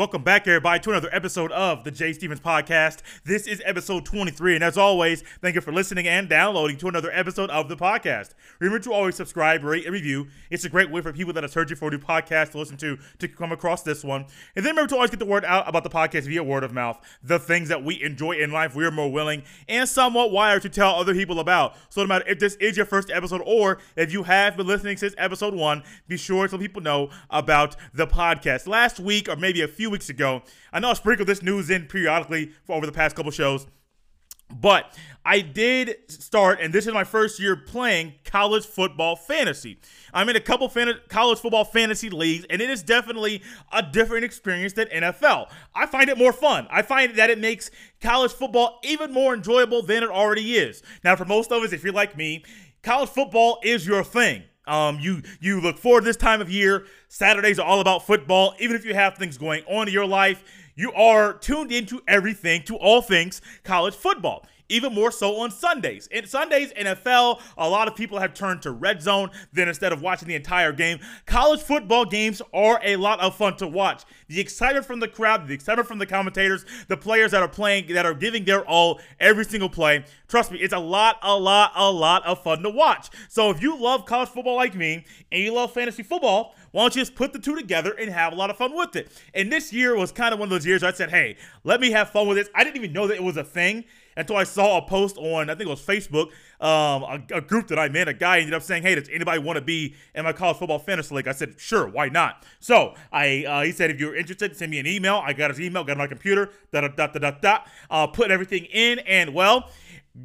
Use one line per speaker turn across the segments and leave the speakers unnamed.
Welcome back, everybody, to another episode of the Jay Stephens Podcast. This is episode 23, and as always, thank you for listening and downloading to another episode of the podcast. Remember to always subscribe, rate, and review. It's a great way for people that are searching for a new podcast to listen to to come across this one. And then remember to always get the word out about the podcast via word of mouth. The things that we enjoy in life, we are more willing and somewhat wired to tell other people about. So no matter if this is your first episode or if you have been listening since episode one, be sure to let people know about the podcast. Last week, or maybe a few weeks ago, I know I sprinkled this news in periodically for over the past couple shows. But I did start, and this is my first year playing college football fantasy. I'm in a couple fan- college football fantasy leagues, and it is definitely a different experience than NFL. I find it more fun. I find that it makes college football even more enjoyable than it already is. Now, for most of us, if you're like me, college football is your thing. Um, you you look forward to this time of year. Saturdays are all about football. Even if you have things going on in your life, you are tuned into everything, to all things college football even more so on Sundays. In Sundays, NFL, a lot of people have turned to red zone then instead of watching the entire game. College football games are a lot of fun to watch. The excitement from the crowd, the excitement from the commentators, the players that are playing, that are giving their all every single play. Trust me, it's a lot, a lot, a lot of fun to watch. So if you love college football like me and you love fantasy football, why don't you just put the two together and have a lot of fun with it? And this year was kind of one of those years I said, hey, let me have fun with this. I didn't even know that it was a thing until I saw a post on, I think it was Facebook, um, a, a, group that I'm in. A guy ended up saying, "Hey, does anybody want to be in my college football fantasy league?" I said, "Sure, why not?" So I, uh, he said, "If you're interested, send me an email." I got his email, got on my computer, da da da da da da. Uh, put everything in, and well.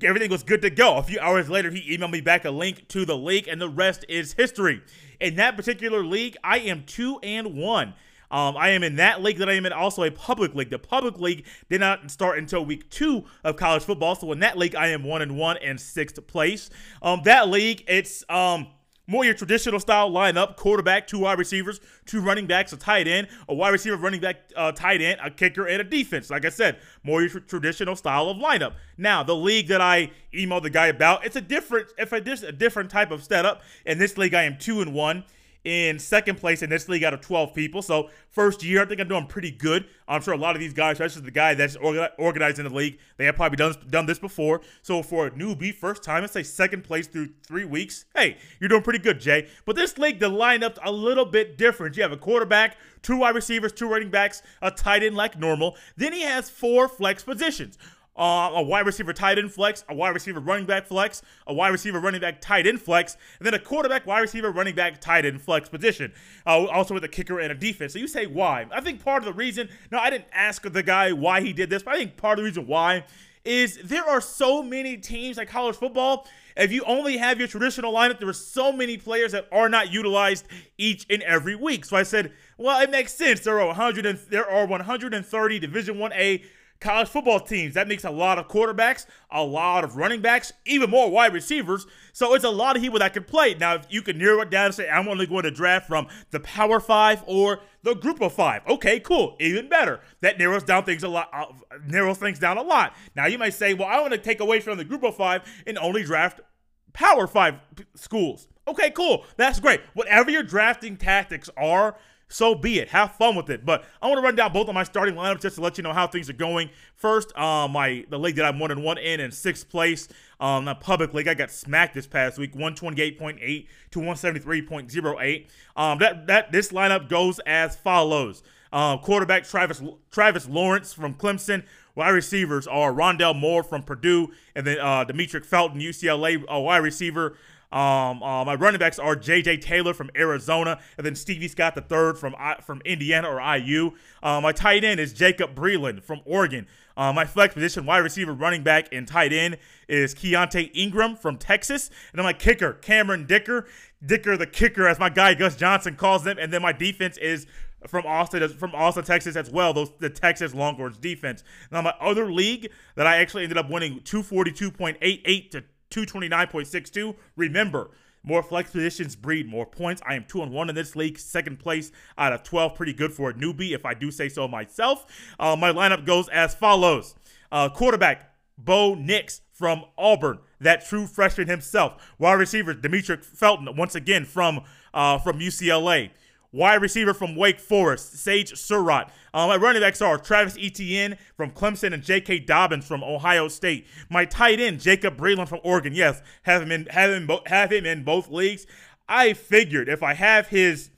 Everything was good to go. A few hours later, he emailed me back a link to the league, and the rest is history. In that particular league, I am two and one. Um, I am in that league that I am in also a public league. The public league did not start until week two of college football. So in that league, I am one and one and sixth place. Um, that league, it's um more your traditional style lineup: quarterback, two wide receivers, two running backs, a tight end, a wide receiver, running back, uh, tight end, a kicker, and a defense. Like I said, more your tr- traditional style of lineup. Now, the league that I emailed the guy about, it's a different, if a, a different type of setup. In this league, I am two and one in second place in this league out of 12 people. So first year, I think I'm doing pretty good. I'm sure a lot of these guys, especially the guy that's organized in the league, they have probably done done this before. So for a newbie, first time, let's say second place through three weeks, hey, you're doing pretty good, Jay. But this league, the lineup's a little bit different. You have a quarterback, two wide receivers, two running backs, a tight end like normal. Then he has four flex positions uh, a wide receiver tight end flex, a wide receiver running back flex, a wide receiver running back tight end flex, and then a quarterback wide receiver running back tight end flex position. Uh, also with a kicker and a defense. So you say why? I think part of the reason, no, I didn't ask the guy why he did this, but I think part of the reason why is there are so many teams like college football. If you only have your traditional lineup, there are so many players that are not utilized each and every week. So I said, well, it makes sense. There are 100 and, there are 130 Division 1A college football teams. That makes a lot of quarterbacks, a lot of running backs, even more wide receivers. So it's a lot of people that can play. Now, if you can narrow it down and say, I'm only going to draft from the Power Five or the Group of Five, okay, cool, even better. That narrows down things a lot. Uh, narrows things down a lot. Now, you might say, well, I want to take away from the Group of Five and only draft Power Five schools. Okay, cool. That's great. Whatever your drafting tactics are, so be it. Have fun with it. But I want to run down both of my starting lineups just to let you know how things are going. First, uh, my the league that I'm one and one in in sixth place. Um, the public league, I got smacked this past week, 128.8 to 173.08. Um, that that this lineup goes as follows. Uh, quarterback Travis Travis Lawrence from Clemson. Wide receivers are Rondale Moore from Purdue, and then uh, Demetric Felton, UCLA, a wide receiver. Um, uh, my running backs are J.J. Taylor from Arizona, and then Stevie Scott the third from from Indiana or IU. Uh, my tight end is Jacob Breeland from Oregon. Uh, my flex position, wide receiver, running back, and tight end is Keaontay Ingram from Texas. And then my kicker, Cameron Dicker. Dicker the kicker, as my guy Gus Johnson calls them. And then my defense is from Austin, from Austin, Texas as well. Those the Texas Longhorns defense. Now my other league that I actually ended up winning 242.88 to 229.62. Remember, more flex positions breed more points. I am two and one in this league, second place out of 12. Pretty good for a newbie, if I do say so myself. Uh, my lineup goes as follows uh, quarterback, Bo Nix from Auburn, that true freshman himself. Wide receiver, Demetric Felton, once again from, uh, from UCLA. Wide receiver from Wake Forest, Sage Surratt. Um, my running backs are Travis Etienne from Clemson and J.K. Dobbins from Ohio State. My tight end, Jacob Breeland from Oregon. Yes, have him in have him have him in both leagues. I figured if I have his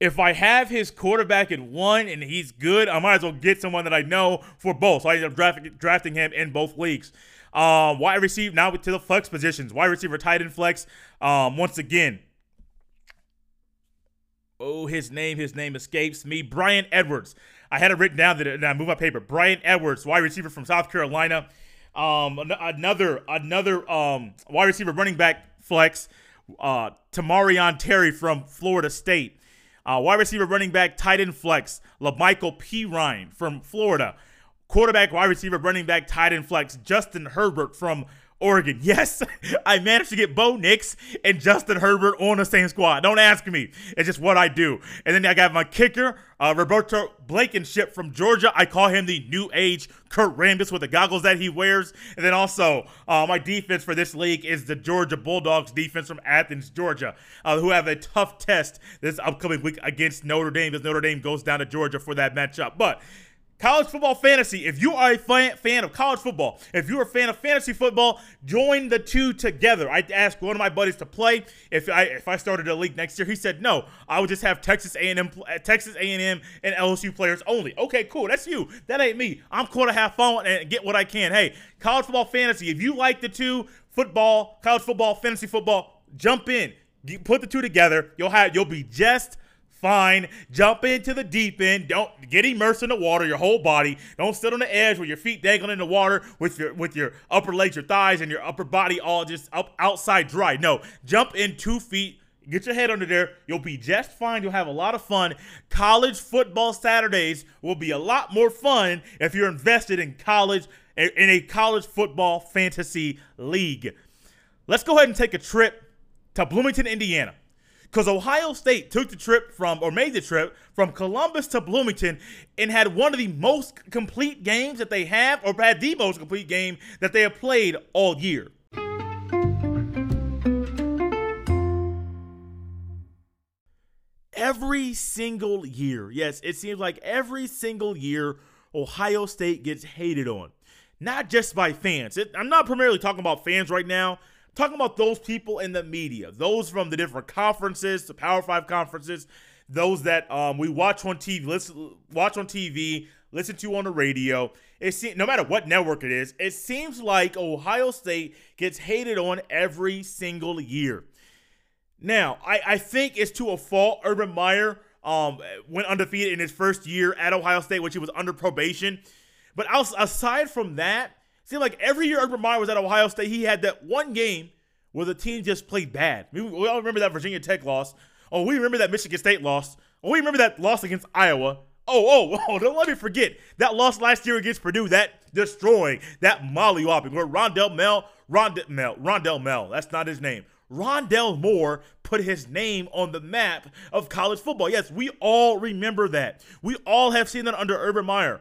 if I have his quarterback in one and he's good, I might as well get someone that I know for both. So I ended up drafting, drafting him in both leagues. Um, wide receiver now to the flex positions. Wide receiver, tight end flex. Um, once again, oh, his name, his name escapes me. Bryan Edwards. I had it written down that I moved my paper. Bryan Edwards, wide receiver from South Carolina. Um, another another um wide receiver, running back flex. Uh, Tamorrion Terry from Florida State. Uh, wide receiver, running back, tight end flex, Lamical Perine from Florida. Quarterback, wide receiver, running back, tight end flex, Justin Herbert from Oregon. Yes, I managed to get Bo Nix and Justin Herbert on the same squad. Don't ask me. It's just what I do. And then I got my kicker, uh, Roberto Blankenship from Georgia. I call him the new age Kurt Rambis with the goggles that he wears. And then also, uh, my defense for this league is the Georgia Bulldogs defense from Athens, Georgia, uh, who have a tough test this upcoming week against Notre Dame as Notre Dame goes down to Georgia for that matchup. But College football fantasy. If you are a fan, fan of college football, if you're a fan of fantasy football, join the two together. I asked one of my buddies to play. If I if I started a league next year, he said no. I would just have Texas A&M, uh, Texas A&M, and LSU players only. Okay, cool. That's you. That ain't me. I'm cool to have fun and get what I can. Hey, college football fantasy. If you like the two, football, college football, fantasy football, jump in. Put the two together. You'll have you'll be just fine. Jump into the deep end. Don't get immersed in the water, your whole body. Don't sit on the edge with your feet dangling in the water with your with your upper legs, your thighs, and your upper body all just up outside dry. No, jump in two feet. Get your head under there. You'll be just fine. You'll have a lot of fun. College football Saturdays will be a lot more fun if you're invested in college in a college football fantasy league. Let's go ahead and take a trip to Bloomington, Indiana because Ohio State took the trip from, or made the trip from Columbus to Bloomington and had one of the most complete games that they have, or had the most complete game that they have played all year. Every single year, yes, it seems like every single year, Ohio State gets hated on. Not just by fans. It, I'm not primarily talking about fans right now talking about those people in the media, those from the different conferences, the Power Five conferences, those that um, we watch on TV, listen, watch on TV, listen to on the radio. It no matter what network it is, it seems like Ohio State gets hated on every single year. Now, I, I think it's to a fault. Urban Meyer um, went undefeated in his first year at Ohio State, which he was under probation. But aside from that, Seemed like every year Urban Meyer was at Ohio State, he had that one game where the team just played bad. We, we all remember that Virginia Tech loss. Oh, we remember that Michigan State loss. Oh, we remember that loss against Iowa. Oh, oh, oh, don't let me forget that loss last year against Purdue, that destroying, that mollywhopping, where Rondale Mel, Rondale Mel, Rondale Mel, that's not his name. Rondale Moore put his name on the map of college football. Yes, we all remember that. We all have seen that under Urban Meyer.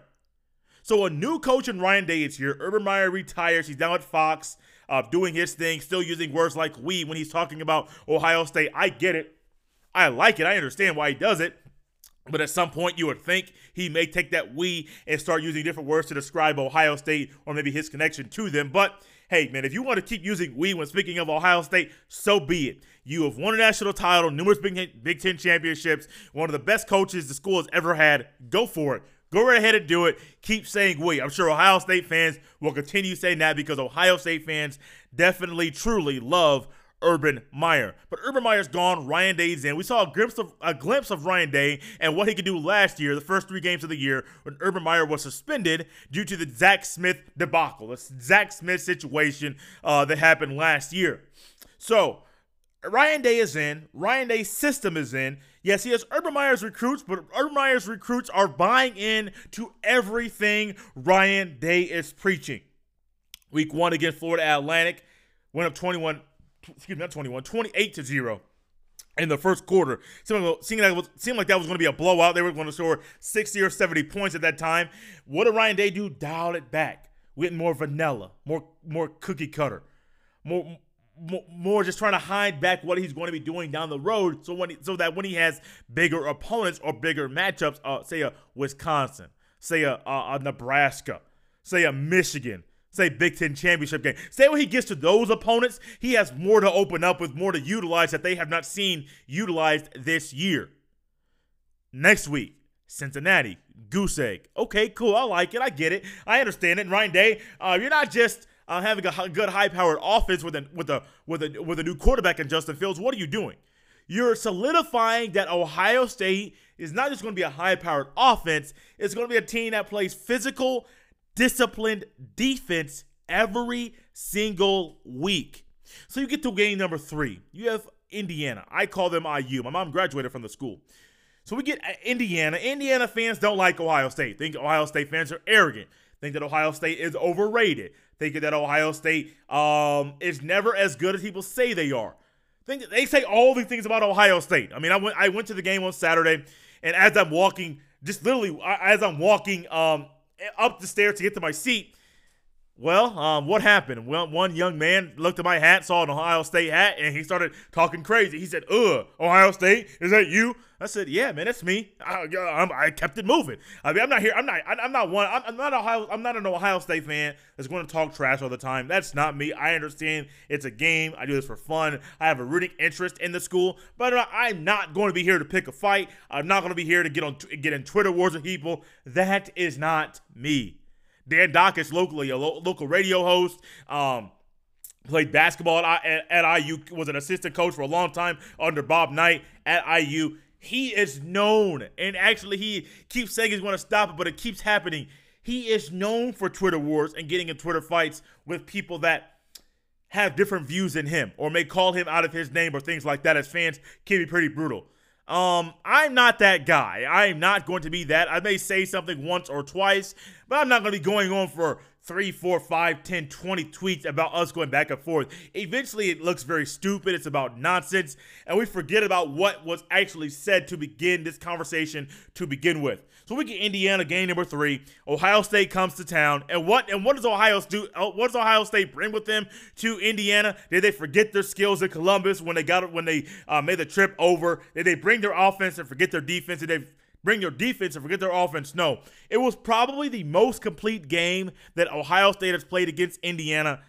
So a new coach in Ryan Day is here. Urban Meyer retires. He's now at Fox, uh, doing his thing, still using words like we when he's talking about Ohio State. I get it. I like it. I understand why he does it. But at some point, you would think he may take that we and start using different words to describe Ohio State or maybe his connection to them. But hey, man, if you want to keep using we when speaking of Ohio State, so be it. You have won a national title, numerous Big, Big Ten championships, one of the best coaches the school has ever had. Go for it. Go right ahead and do it. Keep saying we. I'm sure Ohio State fans will continue saying that because Ohio State fans definitely, truly love Urban Meyer. But Urban Meyer's gone. Ryan Day's in. We saw a glimpse of a glimpse of Ryan Day and what he could do last year, the first three games of the year, when Urban Meyer was suspended due to the Zach Smith debacle, the Zach Smith situation uh, that happened last year. So Ryan Day is in. Ryan Day's system is in. Yes, he has Urban Meyer's recruits, but Urban Meyer's recruits are buying in to everything Ryan Day is preaching. Week one against Florida Atlantic went up 21, excuse me, not 21, 28 to 0 in the first quarter. Seemed like, seemed like, like that was going to be a blowout. They were going to score 60 or 70 points at that time. What did Ryan Day do? Dialed it back. Went more vanilla, more more cookie cutter, more more just trying to hide back what he's going to be doing down the road, so when he, so that when he has bigger opponents or bigger matchups, uh, say a Wisconsin, say a, a, a Nebraska, say a Michigan, say Big Ten championship game. Say when he gets to those opponents, he has more to open up with, more to utilize that they have not seen utilized this year. Next week, Cincinnati, goose egg. Okay, cool. I like it. I get it. I understand it. And Ryan Day, uh, you're not just uh, having a good high-powered offense with a with a with a with a new quarterback in Justin Fields. What are you doing? You're solidifying that Ohio State is not just going to be a high-powered offense. It's going to be a team that plays physical, disciplined defense every single week. So you get to game number three. You have Indiana. I call them IU. My mom graduated from the school. So we get Indiana. Indiana fans don't like Ohio State. Think Ohio State fans are arrogant. Think that Ohio State is overrated. Think that Ohio State um, is never as good as people say they are. Think they say all these things about Ohio State. I mean, I went I went to the game on Saturday, and as I'm walking, just literally as I'm walking um, up the stairs to get to my seat, well, um, what happened? Well, one young man looked at my hat, saw an Ohio State hat, and he started talking crazy. He said, "Ugh, Ohio State, is that you?" I said, "Yeah, man, it's me." I, I, kept it moving. I mean, I'm not here. I'm not. I, am not one. I'm, I'm, not Ohio. I'm not an Ohio State fan that's going to talk trash all the time. That's not me. I understand it's a game. I do this for fun. I have a rooting interest in the school, but I'm not going to be here to pick a fight. I'm not going to be here to get on get in Twitter wars with people. That is not me. Dan Dakich, locally, a lo- local radio host. Um, played basketball at, at, at, IU, was an assistant coach for a long time under Bob Knight at IU. He is known, and actually, he keeps saying he's going to stop it, but it keeps happening. He is known for Twitter wars and getting in Twitter fights with people that have different views than him or may call him out of his name or things like that as fans can be pretty brutal. Um, I'm not that guy. I'm not going to be that. I may say something once or twice, but I'm not going to be going on for three, four, five, 10, 20 tweets about us going back and forth. Eventually, it looks very stupid. It's about nonsense, and we forget about what was actually said to begin this conversation to begin with. So we get Indiana game number three. Ohio State comes to town, and what and what does Ohio do? Uh, what does Ohio State bring with them to Indiana? Did they forget their skills in Columbus when they got when they uh, made the trip over? Did they bring their offense and forget their defense? Did they bring your defense and forget their offense. No, it was probably the most complete game that Ohio State has played against Indiana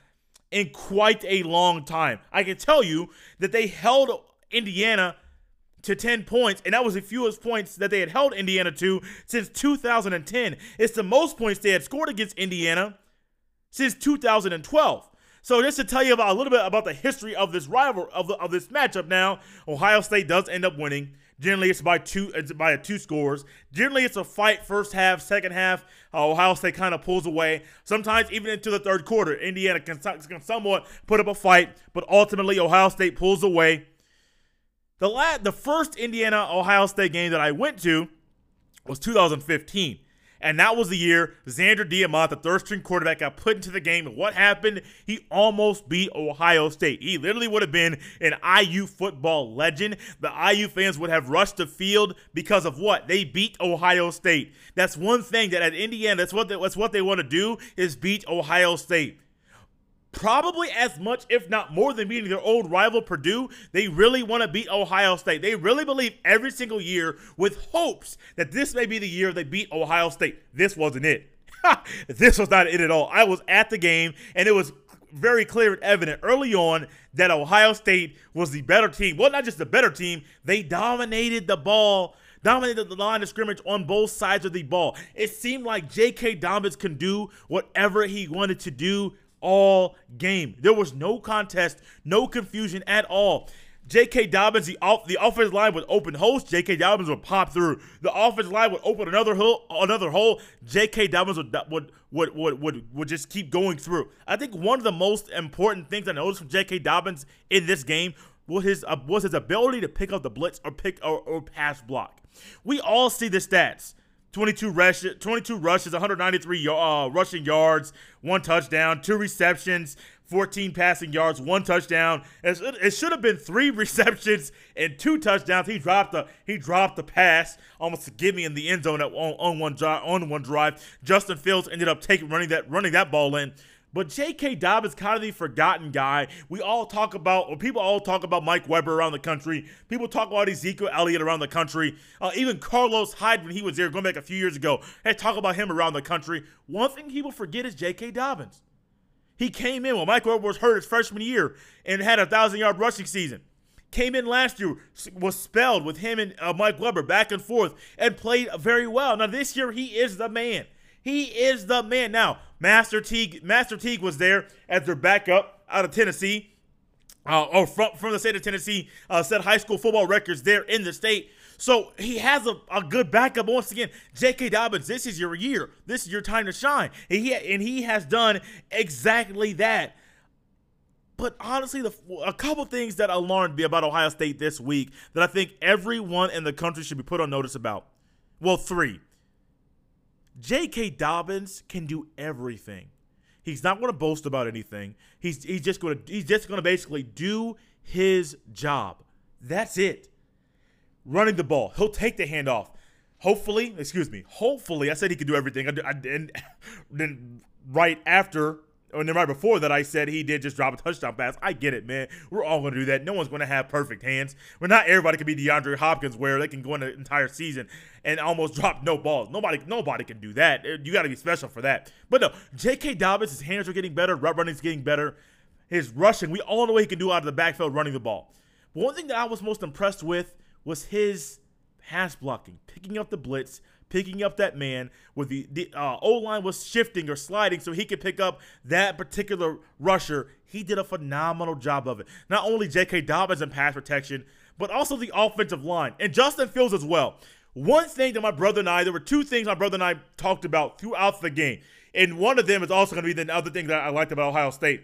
in quite a long time. I can tell you that they held Indiana to 10 points, and that was the fewest points that they had held Indiana to since 2010. It's the most points they had scored against Indiana since 2012. So just to tell you about a little bit about the history of this rival of, the, of this matchup now, Ohio State does end up winning. Generally, it's by two. It's by two scores. Generally, it's a fight first half, second half. Uh, Ohio State kind of pulls away. Sometimes even into the third quarter, Indiana can, can somewhat put up a fight, but ultimately Ohio State pulls away. The la- the first Indiana Ohio State game that I went to was 2015. And that was the year Zander Diamont, the third string quarterback, got put into the game. And what happened? He almost beat Ohio State. He literally would have been an IU football legend. The IU fans would have rushed the field because of what? They beat Ohio State. That's one thing that at Indiana, that's what they, that's what they want to do is beat Ohio State probably as much, if not more, than beating their old rival Purdue. They really want to beat Ohio State. They really believe every single year with hopes that this may be the year they beat Ohio State. This wasn't it. this was not it at all. I was at the game, and it was very clear and evident early on that Ohio State was the better team. Well, not just the better team, they dominated the ball dominated the line of scrimmage on both sides of the ball. It seemed like J.K. Dobbins can do whatever he wanted to do all game. There was no contest, no confusion at all. J.K. Dobbins, the off, the offensive line would open holes. J.K. Dobbins would pop through. The offensive line would open another hole. Another hole. J.K. Dobbins would would, would would would would just keep going through. I think one of the most important things I noticed from J.K. Dobbins in this game was his uh, was his ability to pick up the blitz or pick or, or pass block. We all see the stats. 22 rushes, 22 rushes, 193 uh, rushing yards, one touchdown, two receptions, 14 passing yards, one touchdown. It should have been three receptions and two touchdowns. He dropped the he dropped the pass almost to give me in the end zone on, on one drive. On one drive, Justin Fields ended up taking running that running that ball in. But J.K. Dobbins kind of the forgotten guy. We all talk about, or people all talk about Mike Weber around the country. People talk about Ezekiel Elliott around the country. Uh, even Carlos Hyde, when he was there, going back a few years ago, had talk about him around the country. One thing people forget is J.K. Dobbins. He came in when Mike Weber was hurt his freshman year and had a thousand yard rushing season. Came in last year, was spelled with him and uh, Mike Weber back and forth, and played very well. Now this year he is the man. He is the man. Now Master Teague, Master Teague was there as their backup out of Tennessee. Uh, or from, from the state of Tennessee, uh, set high school football records there in the state. So he has a, a good backup. Once again, J.K. Dobbins, this is your year. This is your time to shine. And he, and he has done exactly that. But honestly, the, a couple things that alarmed me about Ohio State this week that I think everyone in the country should be put on notice about. Well, three. J.K. Dobbins can do everything. He's not going to boast about anything. He's he's just going to he's just going to basically do his job. That's it. Running the ball, he'll take the handoff. Hopefully, excuse me. Hopefully, I said he could do everything. I, I, and then right after and then right before that, I said he did just drop a touchdown pass. I get it, man. We're all going to do that. No one's going to have perfect hands. But not everybody can be DeAndre Hopkins, where they can go the entire season and almost drop no balls. Nobody, nobody can do that. Uh, you got to be special for that. But no, J.K. Dobbins, his hands are getting better. Route running's getting better. His rushing, we all know what he can do out of the backfield running the ball. But one thing that I was most impressed with was his pass blocking, picking up the blitz, picking up that man with the, the uh, O line was shifting or sliding so he could pick up that particular rusher. He did a phenomenal job of it. Not only J.K. Dobbins in pass protection, but also the offensive line and Justin Fields as well. One thing that my brother and I, there were two things my brother and I talked about throughout the game. And one of them is also going to be the other thing that I liked about Ohio State.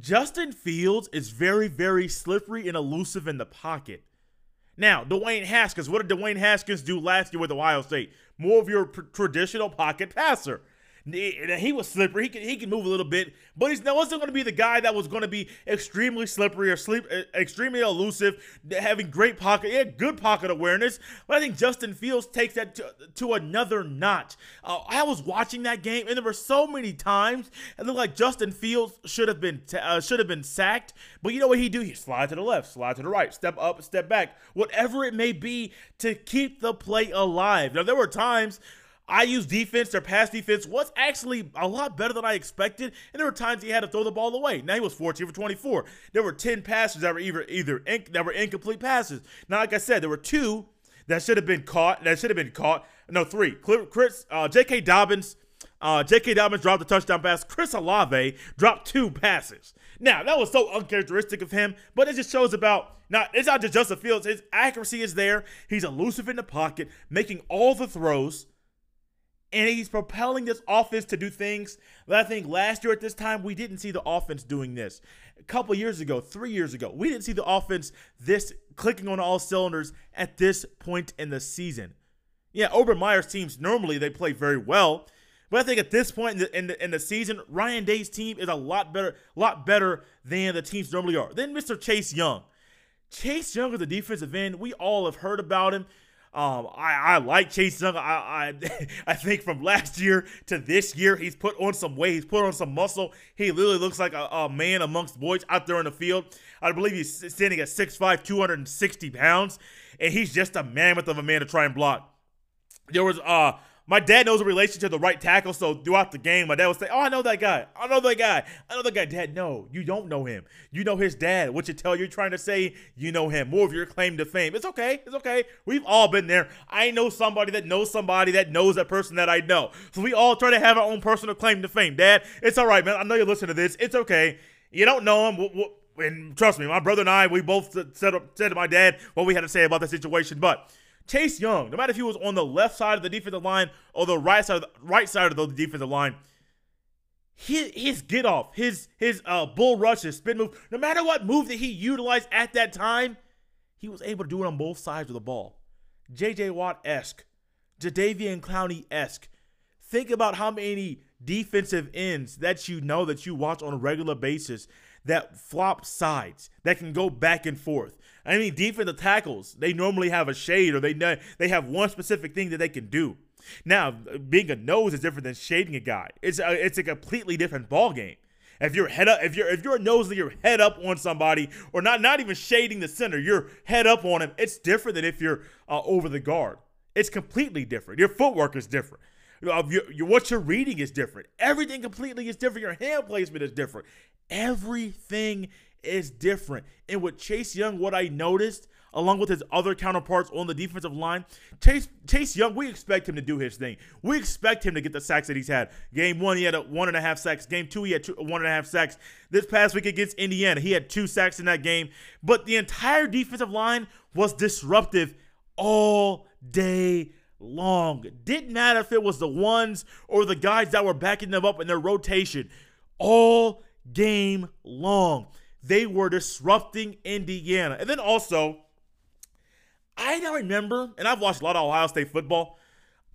Justin Fields is very, very slippery and elusive in the pocket. Now, Dwayne Haskins, what did Dwayne Haskins do last year with Ohio State? More of your pr- traditional pocket passer. He was slippery. He can he can move a little bit, but he's wasn't going to be the guy that was going to be extremely slippery or sleep extremely elusive, having great pocket, he had good pocket awareness. But I think Justin Fields takes that to, to another notch. Uh, I was watching that game, and there were so many times it looked like Justin Fields should have been t- uh, should have been sacked. But you know what he do? He slide to the left, slide to the right, step up, step back, whatever it may be to keep the play alive. Now there were times IU's defense, their pass defense was actually a lot better than I expected, and there were times he had to throw the ball away. Now he was 14 for 24. There were 10 passes that were either either inc- that were incomplete passes. Now, like I said, there were two that should have been caught. That should have been caught. No, three. Chris, uh, J.K. Dobbins, uh, J.K. Dobbins dropped a touchdown pass. Chris Olave dropped two passes. Now that was so uncharacteristic of him, but it just shows about not. It's not just Justin Fields. His accuracy is there. He's elusive in the pocket, making all the throws and he's propelling this offense to do things that I think last year at this time we didn't see the offense doing this. A couple years ago, three years ago, we didn't see the offense this clicking on all cylinders at this point in the season. Yeah, Urban Meyer's teams normally they play very well, but I think at this point in the, in the, in the season, Ryan Day's team is a lot better, lot better than the teams normally are. Then Mr. Chase Young. Chase Young is the defensive end. We all have heard about him. Um, I, I like Chase Young. I, I I think from last year to this year, he's put on some weight. He's put on some muscle. He literally looks like a, a man amongst boys out there in the field. I believe he's standing at 6'5", 260 pounds, and he's just a mammoth of a man to try and block. There was uh my dad knows a relation to the right tackle, so throughout the game, my dad would say, "Oh, I know that guy. I know that guy. I know that guy." Dad, no, you don't know him. You know his dad. What you tell you're trying to say, you know him. More of your claim to fame. It's okay. It's okay. We've all been there. I know somebody that knows somebody that knows that person that I know. So we all try to have our own personal claim to fame. Dad, it's all right, man. I know you're listening to this. It's okay. You don't know him. And trust me, my brother and I, we both said, said to my dad what we had to say about the situation, but. Chase Young, no matter if he was on the left side of the defensive line or the right side of the right side of the defensive line, his, his get off, his his uh, bull rush, his spin move, no matter what move that he utilized at that time, he was able to do it on both sides of the ball. J.J. Watt esque, Jadeveon Clowney esque. Think about how many defensive ends that you know that you watch on a regular basis that flop sides, that can go back and forth. I mean, defensive tackles, they normally have a shade or they they have one specific thing that they can do. Now, being a nose is different than shading a guy. It's a, it's a completely different ball game. If you're head up, if you're if you're a nose you're head up on somebody, or not not even shading the center, you're head up on him. It's different than if you're uh, over the guard. It's completely different. Your footwork is different. Uh, your, your, what you're reading is different. Everything completely is different. Your hand placement is different. Everything is different. And with Chase Young, what I noticed along with his other counterparts on the defensive line. Chase Chase Young, we expect him to do his thing. We expect him to get the sacks that he's had. Game one, he had a one and a half sacks. Game two, he had two, one and a half sacks. This past week against Indiana, he had two sacks in that game. But the entire defensive line was disruptive all day long. Didn't matter if it was the ones or the guys that were backing them up in their rotation. All game long. They were disrupting Indiana. And then also, I don't remember, and I've watched a lot of Ohio State football.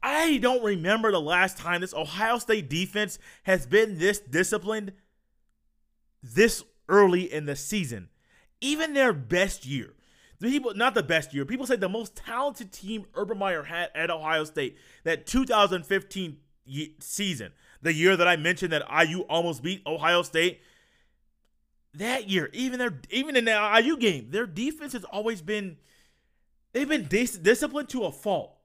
I don't remember the last time this Ohio State defense has been this disciplined this early in the season. Even their best year. The people, not the best year. People say the most talented team Urban Meyer had at Ohio State, that 2015 season, the year that I mentioned that IU almost beat Ohio State. That year, even their even in the IU game, their defense has always been They've been dis- disciplined to a fault.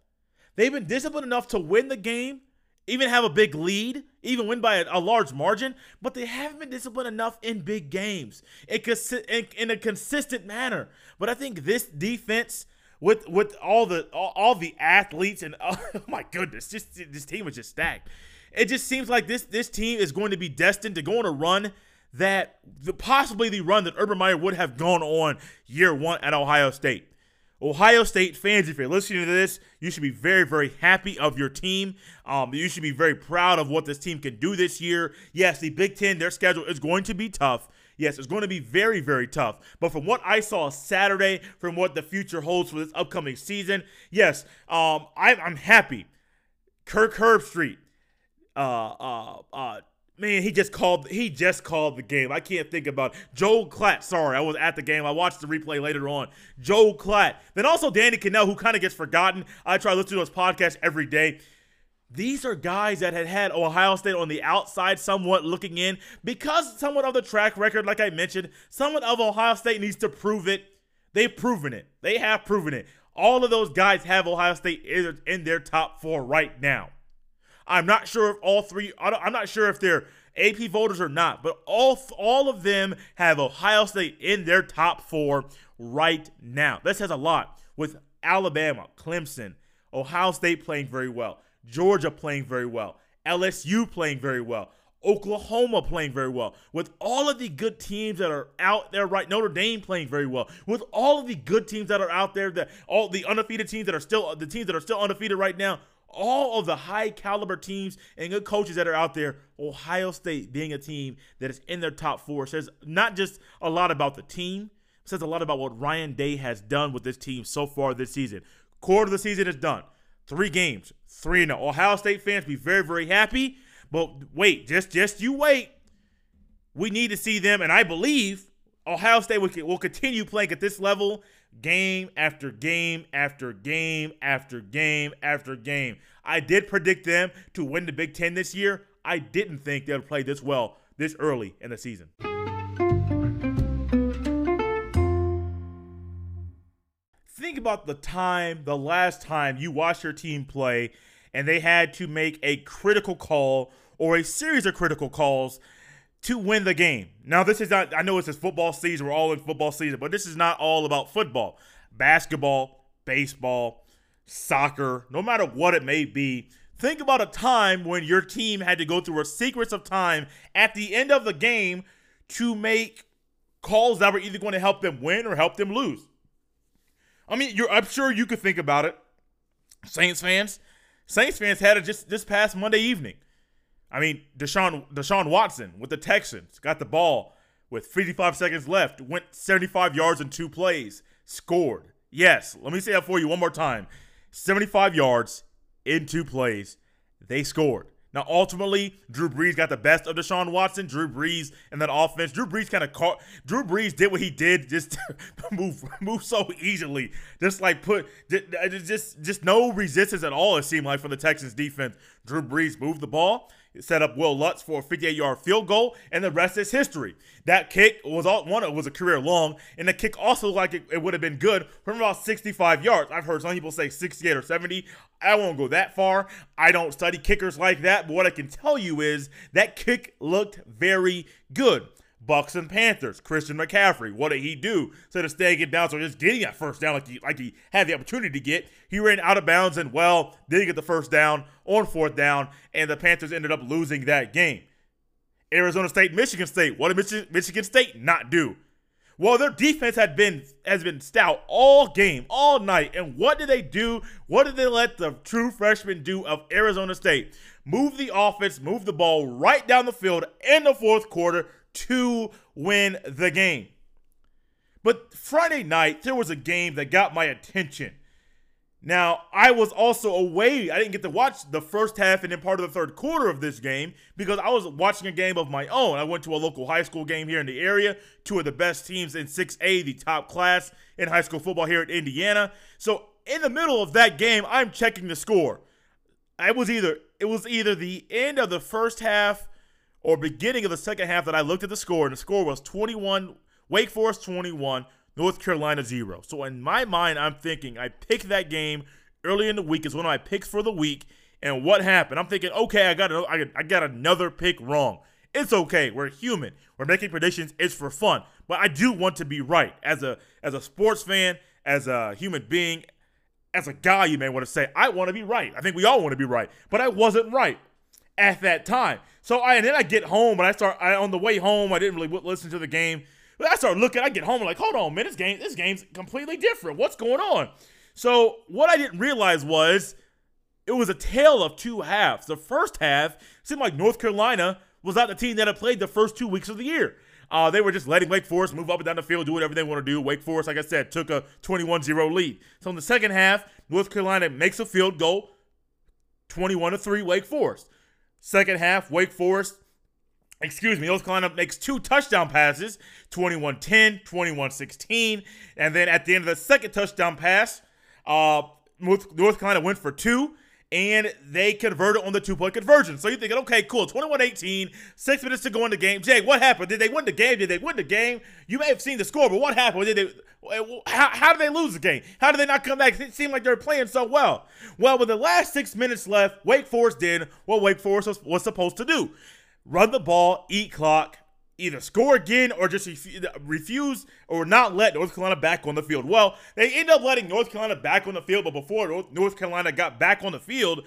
They've been disciplined enough to win the game, even have a big lead, even win by a, a large margin, but they haven't been disciplined enough in big games in, in, in a consistent manner. But I think this defense with with all the all, all the athletes and oh my goodness, just this team is just stacked. It just seems like this this team is going to be destined to go on a run that the, possibly the run that Urban Meyer would have gone on year one at Ohio State. Ohio State fans, if you're listening to this, you should be very, very happy of your team. Um, you should be very proud of what this team can do this year. Yes, the Big Ten, their schedule is going to be tough. Yes, it's going to be very, very tough. But from what I saw Saturday, from what the future holds for this upcoming season, yes, um, I, I'm happy. Kirk Herbstreit, uh, uh, uh, Man, he just called. He just called the game. I can't think about Joel Klatt. Sorry, I was at the game. I watched the replay later on. Joel Klatt. Then also Danny Kanell, who kind of gets forgotten. I try to listen to his podcast every day. These are guys that had had Ohio State on the outside, somewhat looking in, because somewhat of the track record, like I mentioned, somewhat of Ohio State needs to prove it. They've proven it. They have proven it. All of those guys have Ohio State in their top four right now. I'm not sure if all three. I'm not sure if they're AP voters or not, but all all of them have Ohio State in their top four right now. This has a lot with Alabama, Clemson, Ohio State playing very well, Georgia playing very well, LSU playing very well. Oklahoma playing very well, with all of the good teams that are out there right. Notre Dame playing very well, with all of the good teams that are out there, that all the undefeated teams that are still the teams that are still undefeated right now all of the high caliber teams and good coaches that are out there, Ohio State being a team that is in their top four says not just a lot about the team, says a lot about what Ryan Day has done with this team so far this season. Quarter of the season is done. Three games, three and oh. Ohio State fans be very, very happy. But wait, just just you wait. We need to see them, and I believe Ohio State will, will continue playing at this level game after game after game after game after game. I did predict them to win the Big Ten this year. I didn't think they would play this well this early in the season. Think about the time, the last time you watched your team play and they had to make a critical call or a series of critical calls to win the game. Now, this is not, I know it's football season, we're all in football season, but this is not all about football. Basketball, baseball, soccer, no matter what it may be, think about a time when your team had to go through a sequence of time at the end of the game to make calls that were either going to help them win or help them lose. I mean, I'm sure you could think about it. Saints fans, Saints fans had it just this past Monday evening. I mean, Deshaun Deshaun Watson with the Texans got the ball with 55 seconds left, went 75 yards in two plays, scored. Yes, let me say that for you one more time. 75 yards in two plays. They scored. Now, ultimately, Drew Brees got the best of Deshaun Watson. Drew Brees and that offense. Drew Brees kind of caught. Drew Brees did what he did, just move move so easily, just like put just just no resistance at all. It seemed like from the Texans defense. Drew Brees moved the ball set up Wil Lutz for a 58-yard field goal, and the rest is history. That kick was all one. It was a career long, and the kick also like it, it would have been good from about 65 yards. I've heard some people say 68 or 70. I won't go that far. I don't study kickers like that, but what I can tell you is that kick looked very good. Bucs and Panthers. Christian McCaffrey. What did he do? Instead of staying it bounds so just getting that first down like he like he had the opportunity to get, he ran out of bounds and well didn't get the first down on fourth down, and the Panthers ended up losing that game. Arizona State, Michigan State. What did Michigan State not do? Well, their defense had been has been stout all game, all night. And what did they do? What did they let the true freshman do of Arizona State? Move the offense, move the ball right down the field in the fourth quarter to win the game. But Friday night, there was a game that got my attention. Now, I was also away. I didn't get to watch the first half and then part of the third quarter of this game because I was watching a game of my own. I went to a local high school game here in the area, two of the best teams in 6A, the top class in high school football here at Indiana. So, in the middle of that game, I'm checking the score. I was either it was either the end of the first half or beginning of the second half that I looked at the score, and the score was 21, Wake Forest 21, North Carolina 0. So in my mind, I'm thinking I picked that game early in the week as one of my picks for the week. And what happened? I'm thinking, okay, I got a, I got another pick wrong. It's okay. We're human. We're making predictions. It's for fun. But I do want to be right as a as a sports fan, as a human being, as a guy. You may want to say I want to be right. I think we all want to be right. But I wasn't right at that time. So I and then I get home and I start I, on the way home. I didn't really listen to the game. I start looking. I get home like, hold on, man, this game this game's completely different. What's going on? So what I didn't realize was it was a tale of two halves. The first half seemed like North Carolina was not the team that had played the first two weeks of the year. Uh, they were just letting Wake Forest move up and down the field, do whatever they want to do. Wake Forest, like I said, took a 21 0 lead. So in the second half, North Carolina makes a field goal, 21 3 Wake Forest. Second half, Wake Forest, excuse me, North Carolina makes two touchdown passes 21 10, 21 16. And then at the end of the second touchdown pass, uh, North, Carolina went for two and they converted on the two point conversion. So you're thinking, okay, cool, 21 18, six minutes to go in the game. Jay, what happened? Did they win the game? Did they win the game? You may have seen the score, but what happened? Did they how, how did they lose the game? How did they not come back? It seemed like they were playing so well. Well, with the last six minutes left, Wake Forest did what Wake Forest was, was supposed to do run the ball, eat clock, either score again or just refuse or not let North Carolina back on the field. Well, they end up letting North Carolina back on the field, but before North Carolina got back on the field,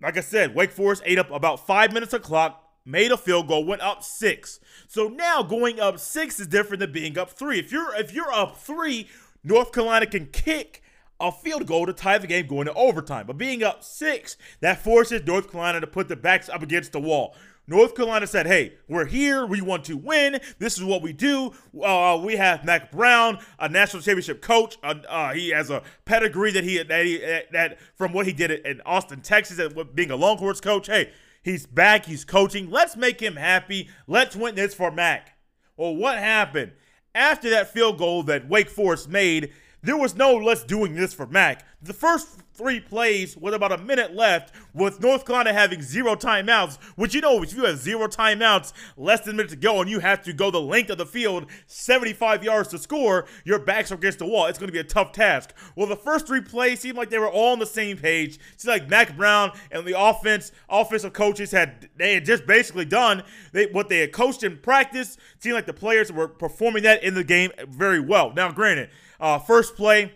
like I said, Wake Forest ate up about five minutes of clock, made a field goal, went up six. So now going up six is different than being up three. If you're if you're up three, North Carolina can kick a field goal to tie the game going to overtime. But being up six, that forces North Carolina to put the backs up against the wall. North Carolina said, hey, we're here. We want to win. This is what we do. Uh, we have Mack Brown, a national championship coach. Uh, uh, he has a pedigree that he that, he, that from what he did in Austin, Texas, being a Longhorns coach. Hey, He's back. He's coaching. Let's make him happy. Let's win this for Mack. Well, what happened? After that field goal that Wake Forest made, there was no let's doing this for Mack. The first three plays with about a minute left, with North Carolina having zero timeouts, which you know, if you have zero timeouts, less than a minute to go, and you have to go the length of the field, 75 yards to score, your backs are against the wall. It's going to be a tough task. Well, the first three plays seemed like they were all on the same page. It's like Mack Brown and the offense, offensive coaches had they had just basically done they, what they had coached in practice. Seemed like the players were performing that in the game very well. Now, granted, uh, first play,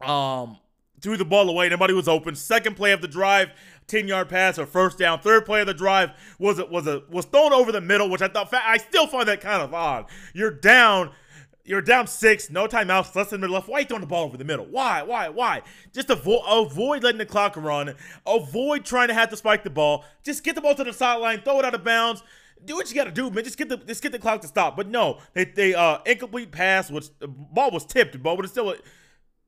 um, threw the ball away. Nobody was open. Second play of the drive, 10 yard pass or first down. Third play of the drive was a, was a was thrown over the middle, which I thought I still find that kind of odd. You're down. You're down six, no timeouts, less than middle left. Why are you throwing the ball over the middle? Why? Why? Why? Just avo- avoid letting the clock run. Avoid trying to have to spike the ball. Just get the ball to the sideline, throw it out of bounds do what you got to do, man. Just get the just get the clock to stop. But no, they they uh incomplete pass, which the ball was tipped, but it's still a,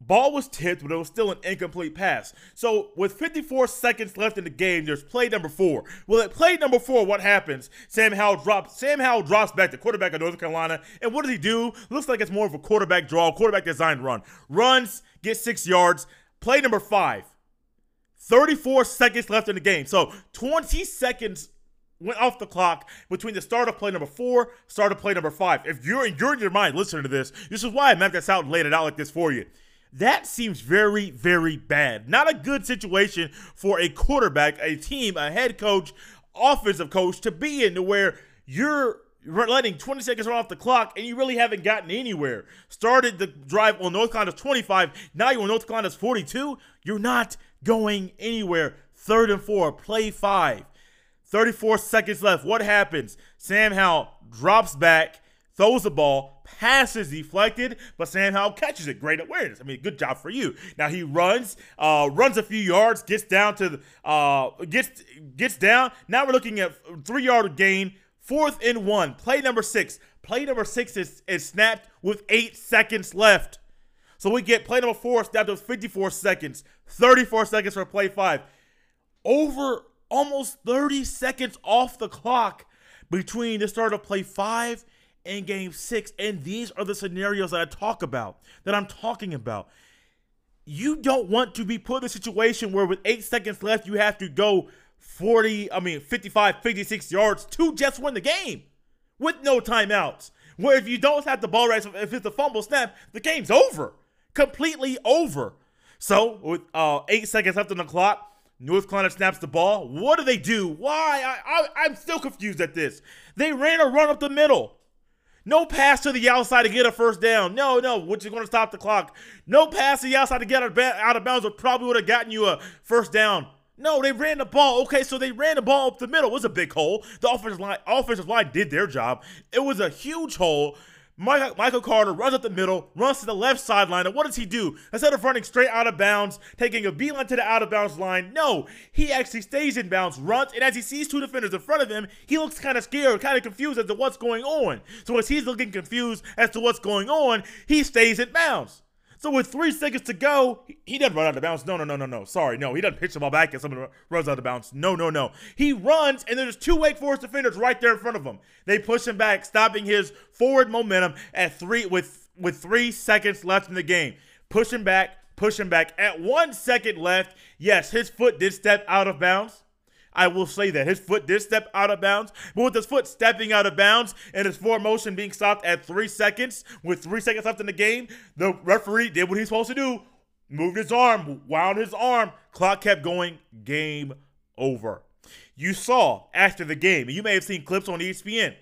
Ball was tipped, but it was still an incomplete pass. So, with 54 seconds left in the game, there's play number four. Well, at play number four, what happens? Sam Howell drops. Sam Howell drops back, the quarterback of North Carolina, and what does he do? Looks like it's more of a quarterback draw, quarterback designed run. Runs, gets six yards. Play number five. 34 seconds left in the game. So 20 seconds went off the clock between the start of play number four, start of play number five. If you're you're in your mind listening to this, this is why I mapped this out and laid it out like this for you. That seems very, very bad. Not a good situation for a quarterback, a team, a head coach, offensive coach to be in to where you're letting 20 seconds run off the clock and you really haven't gotten anywhere. Started the drive on North Carolina's 25, now you're on North Carolina's 42. You're not going anywhere. Third and four, play five. 34 seconds left. What happens? Sam Howell drops back, throws the ball, passes deflected, but Sam Howell catches it. Great awareness. I mean, good job for you. Now he runs, uh, runs a few yards, gets down to the, uh, gets gets down. Now we're looking at three yard gain, fourth and one. Play number six. Play number six is, is snapped with eight seconds left. So we get play number four snapped with 54 seconds, 34 seconds for play five. Over almost 30 seconds off the clock between the start of play five and game six. And these are the scenarios that I talk about, that I'm talking about. You don't want to be put in a situation where with eight seconds left, you have to go 40, I mean, 55, 56 yards to just win the game with no timeouts. Where if you don't have the ball right, if it's a fumble snap, the game's over. Completely over. So, with uh, eight seconds left on the clock, North Carolina snaps the ball. What do they do? Why? I, I, I'm still confused at this. They ran a run up the middle. No pass to the outside to get a first down. No, no, which is going to stop the clock. No pass to the outside to get out of bounds, which probably would have gotten you a first down. No, they ran the ball. Okay, so they ran the ball up the middle. It was a big hole. The offensive line, offensive line did their job. It was a huge hole. Michael, Carter runs up the middle, runs to the left sideline, and what does he do? Instead of running straight out of bounds, taking a beeline to the out of bounds line, no, he actually stays in bounds, runs, and as he sees two defenders in front of him, he looks kind of scared, kind of confused as to what's going on. So as he's looking confused as to what's going on, he stays in bounds. So with three seconds to go, he doesn't run out of bounds. No, no, no, no, no. Sorry, no. He doesn't pitch the ball back and someone runs out of bounds. No, no, no. He runs, and there's two Wake Forest defenders right there in front of him. They push him back, stopping his forward momentum at three with with three seconds left in the game. Push him back, push him back. At one second left, yes, his foot did step out of bounds. I will say that his foot did step out of bounds, but with his foot stepping out of bounds and his forward motion being stopped at three seconds, with three seconds left in the game, the referee did what he's supposed to do moved his arm, wound his arm. Clock kept going. Game over. You saw after the game, and you may have seen clips on ESPN.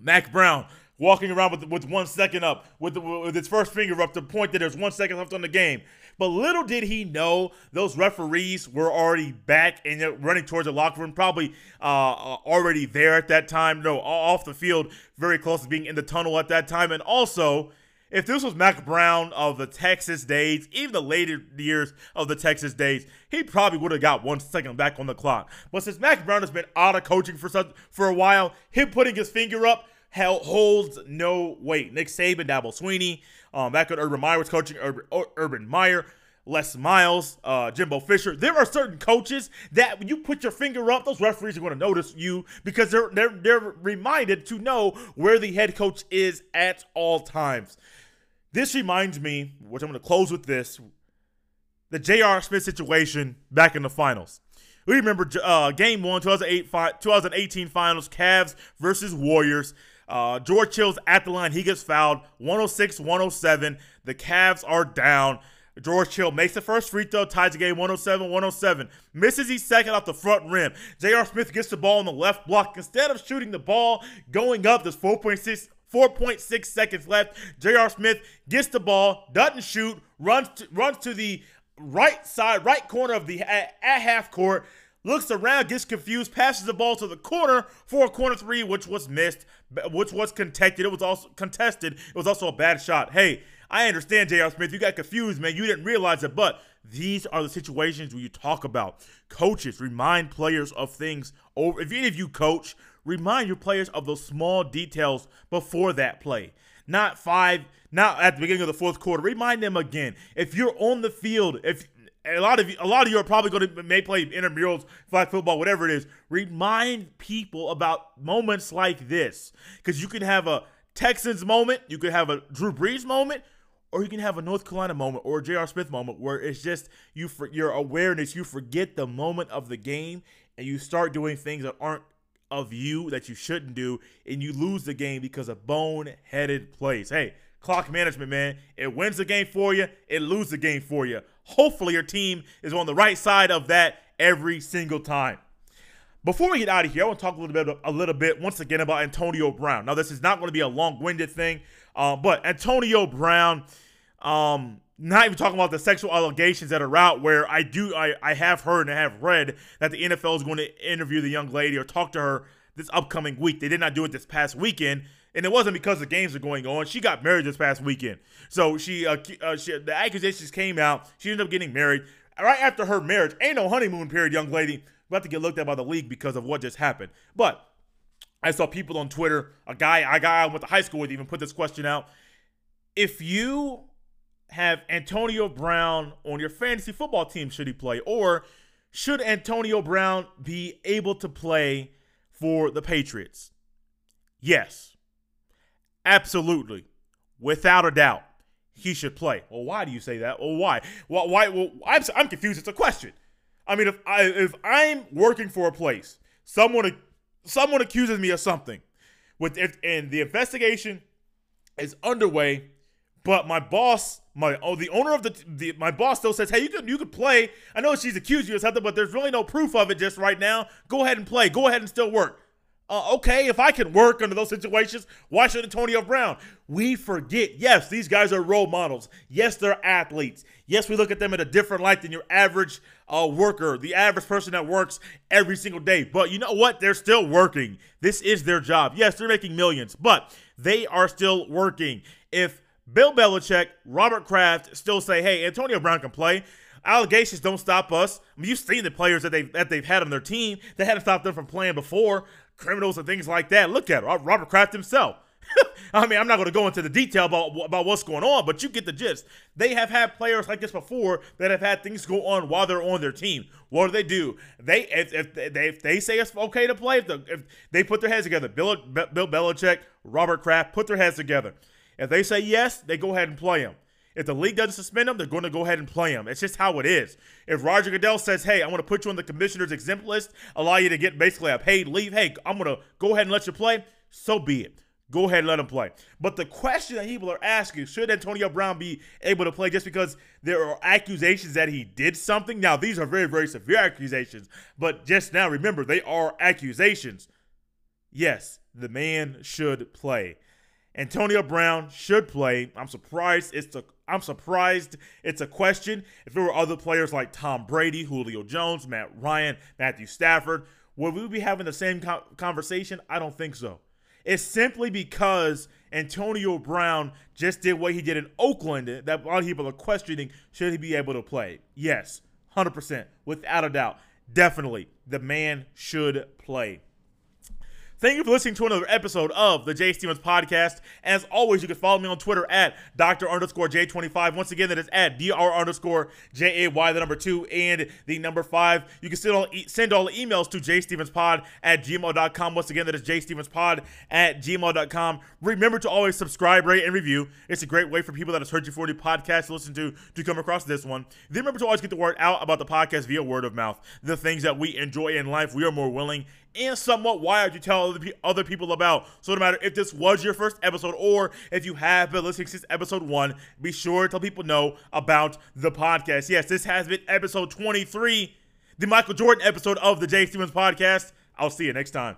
Mack Brown walking around with, with one second up, with, with his first finger up to point that there's one second left on the game. But little did he know those referees were already back and running towards the locker room, probably uh, uh, already there at that time. No, off the field, very close to being in the tunnel at that time. And also, if this was Mack Brown of the Texas days, even the later years of the Texas days, he probably would have got one second back on the clock. But since Mack Brown has been out of coaching for such, for a while, him putting his finger up held, holds no weight. Nick Saban, Dabo Swinney, um, back when Urban Meyer was coaching, Urban, Urban Meyer, Les Miles, uh, Jimbo Fisher. There are certain coaches that when you put your finger up, those referees are going to notice you because they're they're they're reminded to know where the head coach is at all times. This reminds me, which I'm going to close with this, the J.R. Smith situation back in the finals. We remember uh, game one, 2008, 2018 finals, Cavs versus Warriors. Uh, George Hill's at the line. He gets fouled 106 107. The Cavs are down. George Hill makes the first free throw, ties the game 107 107. Misses his second off the front rim. J.R. Smith gets the ball on the left block. Instead of shooting the ball going up, there's 4.6 4.6 seconds left. J.R. Smith gets the ball, doesn't shoot, runs to, runs to the right side, right corner of the at, at half court, looks around, gets confused, passes the ball to the corner for a corner three, which was missed, which was contested. It was also contested. It was also a bad shot. Hey, I understand, J.R. Smith. You got confused, man. You didn't realize it, but these are the situations where you talk about coaches remind players of things over. If any of you coach, remind your players of those small details before that play. not five, not at the beginning of the fourth quarter. Remind them again. If you're on the field, if a lot of you, a lot of you are probably going to may play intramurals, flag football, whatever it is. Remind people about moments like this because you can have a Texans moment, you could have a Drew Brees moment, or you can have a North Carolina moment or a J.R. Smith moment where it's just you for your awareness, you forget the moment of the game and you start doing things that aren't of you that you shouldn't do, and you lose the game because of bone-headed plays. Hey, clock management, man. It wins the game for you, it loses the game for you. Hopefully, your team is on the right side of that every single time. Before we get out of here, I want to talk a little bit, a little bit once again about Antonio Brown. Now, this is not going to be a long-winded thing, uh, but Antonio Brown, um, not even talking about the sexual allegations that are out, where I do, I, I have heard and I have read that the NFL is going to interview the young lady or talk to her this upcoming week. They did not do it this past weekend, and it wasn't because the games are going on. She got married this past weekend, so she, uh, uh, she the accusations came out. She ended up getting married right after her marriage. Ain't no honeymoon period, young lady about to get looked at by the league because of what just happened. But I saw people on Twitter, a guy, a guy I went to high school with, even put this question out. If you have Antonio Brown on your fantasy football team, should he play? Or should Antonio Brown be able to play for the Patriots? Yes. Absolutely. Without a doubt. He should play. Well, why do you say that? Well, why? Well, why? Well, I'm, I'm confused. It's a question. I mean, if I if I'm working for a place, someone someone accuses me of something, with if, and the investigation is underway, but my boss, my oh, the owner of the, the my boss still says, hey, you could you could play. I know she's accused you of something, but there's really no proof of it just right now. Go ahead and play. Go ahead and still work. Uh, okay, if I can work under those situations, why should Antonio Brown? We forget, yes, these guys are role models. Yes, they're athletes. Yes, we look at them in a different light than your average uh, worker, the average person that works every single day. But you know what? They're still working. This is their job. Yes, they're making millions, but they are still working. If Bill Belichick, Robert Kraft still say, hey, Antonio Brown can play, allegations don't stop us. I mean, you've seen the players that they've that they've had on their team that hadn't stopped them from playing before criminals and things like that. Look at Robert Kraft himself. I mean, I'm not going to go into the detail about about what's going on, but you get the gist. They have had players like this before that have had things go on while they're on their team. What do they do? They if, if they if they say it's okay to play, if, the, if they put their heads together, Bill Bill Belichick, Robert Kraft put their heads together. If they say yes, they go ahead and play him. If the league doesn't suspend him, they're going to go ahead and play him. It's just how it is. If Roger Goodell says, hey, I want to put you on the commissioner's exempt list, allow you to get basically a paid leave, hey, I'm going to go ahead and let you play, so be it. Go ahead and let him play. But the question that people are asking, should Antonio Brown be able to play just because there are accusations that he did something? Now, these are very, very severe accusations, but just now, remember, they are accusations. Yes, the man should play. Antonio Brown should play. I'm surprised it's a I'm surprised it's a question. If there were other players like Tom Brady, Julio Jones, Matt Ryan, Matthew Stafford, would we be having the same conversation? I don't think so. It's simply because Antonio Brown just did what he did in Oakland that a lot of people are questioning should he be able to play? Yes, 100%, without a doubt. Definitely, the man should play. Thank you for listening to another episode of the Jay Stephens Podcast. As always, you can follow me on Twitter at Dr. underscore J25. Once again, that is at DR underscore J A Y, the number two, and the number five. You can send all, send all emails to jstevenspod at gmail.com. Once again, that is jstevenspod at gmail.com. Remember to always subscribe, rate, and review. It's a great way for people that are searching for the podcast to listen to to come across this one. Then remember to always get the word out about the podcast via word of mouth. The things that we enjoy in life, we are more willing and somewhat wired you tell other people about. So no matter if this was your first episode or if you have been listening since episode one, be sure to tell people know about the podcast. Yes, this has been episode 23, the Michael Jordan episode of the Jay Stephens podcast. I'll see you next time.